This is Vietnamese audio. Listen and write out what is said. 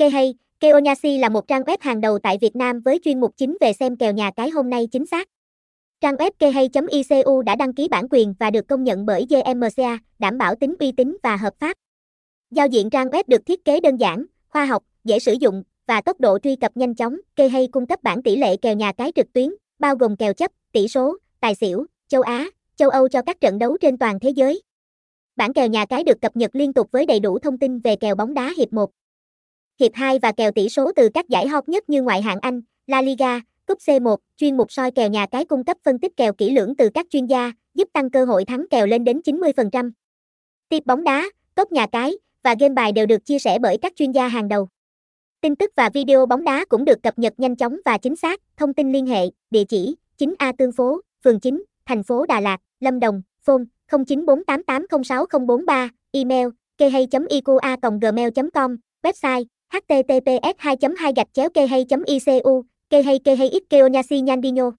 Kê hay, Keonyasi là một trang web hàng đầu tại Việt Nam với chuyên mục chính về xem kèo nhà cái hôm nay chính xác. Trang web kehây.icu đã đăng ký bản quyền và được công nhận bởi GMCA, đảm bảo tính uy tín và hợp pháp. Giao diện trang web được thiết kế đơn giản, khoa học, dễ sử dụng và tốc độ truy cập nhanh chóng. Kehây cung cấp bản tỷ lệ kèo nhà cái trực tuyến, bao gồm kèo chấp, tỷ số, tài xỉu, châu Á, châu Âu cho các trận đấu trên toàn thế giới. Bản kèo nhà cái được cập nhật liên tục với đầy đủ thông tin về kèo bóng đá hiệp 1, hiệp 2 và kèo tỷ số từ các giải hot nhất như ngoại hạng Anh, La Liga, Cúp C1, chuyên mục soi kèo nhà cái cung cấp phân tích kèo kỹ lưỡng từ các chuyên gia, giúp tăng cơ hội thắng kèo lên đến 90%. Tiệp bóng đá, cốc nhà cái và game bài đều được chia sẻ bởi các chuyên gia hàng đầu. Tin tức và video bóng đá cũng được cập nhật nhanh chóng và chính xác. Thông tin liên hệ, địa chỉ 9A Tương Phố, phường 9, thành phố Đà Lạt, Lâm Đồng, phone 0948806043, email kehây.iqa.gmail.com, website https 2 2 gạch chéo kê hay icu kê hay kê hay ít keonyasi nhandino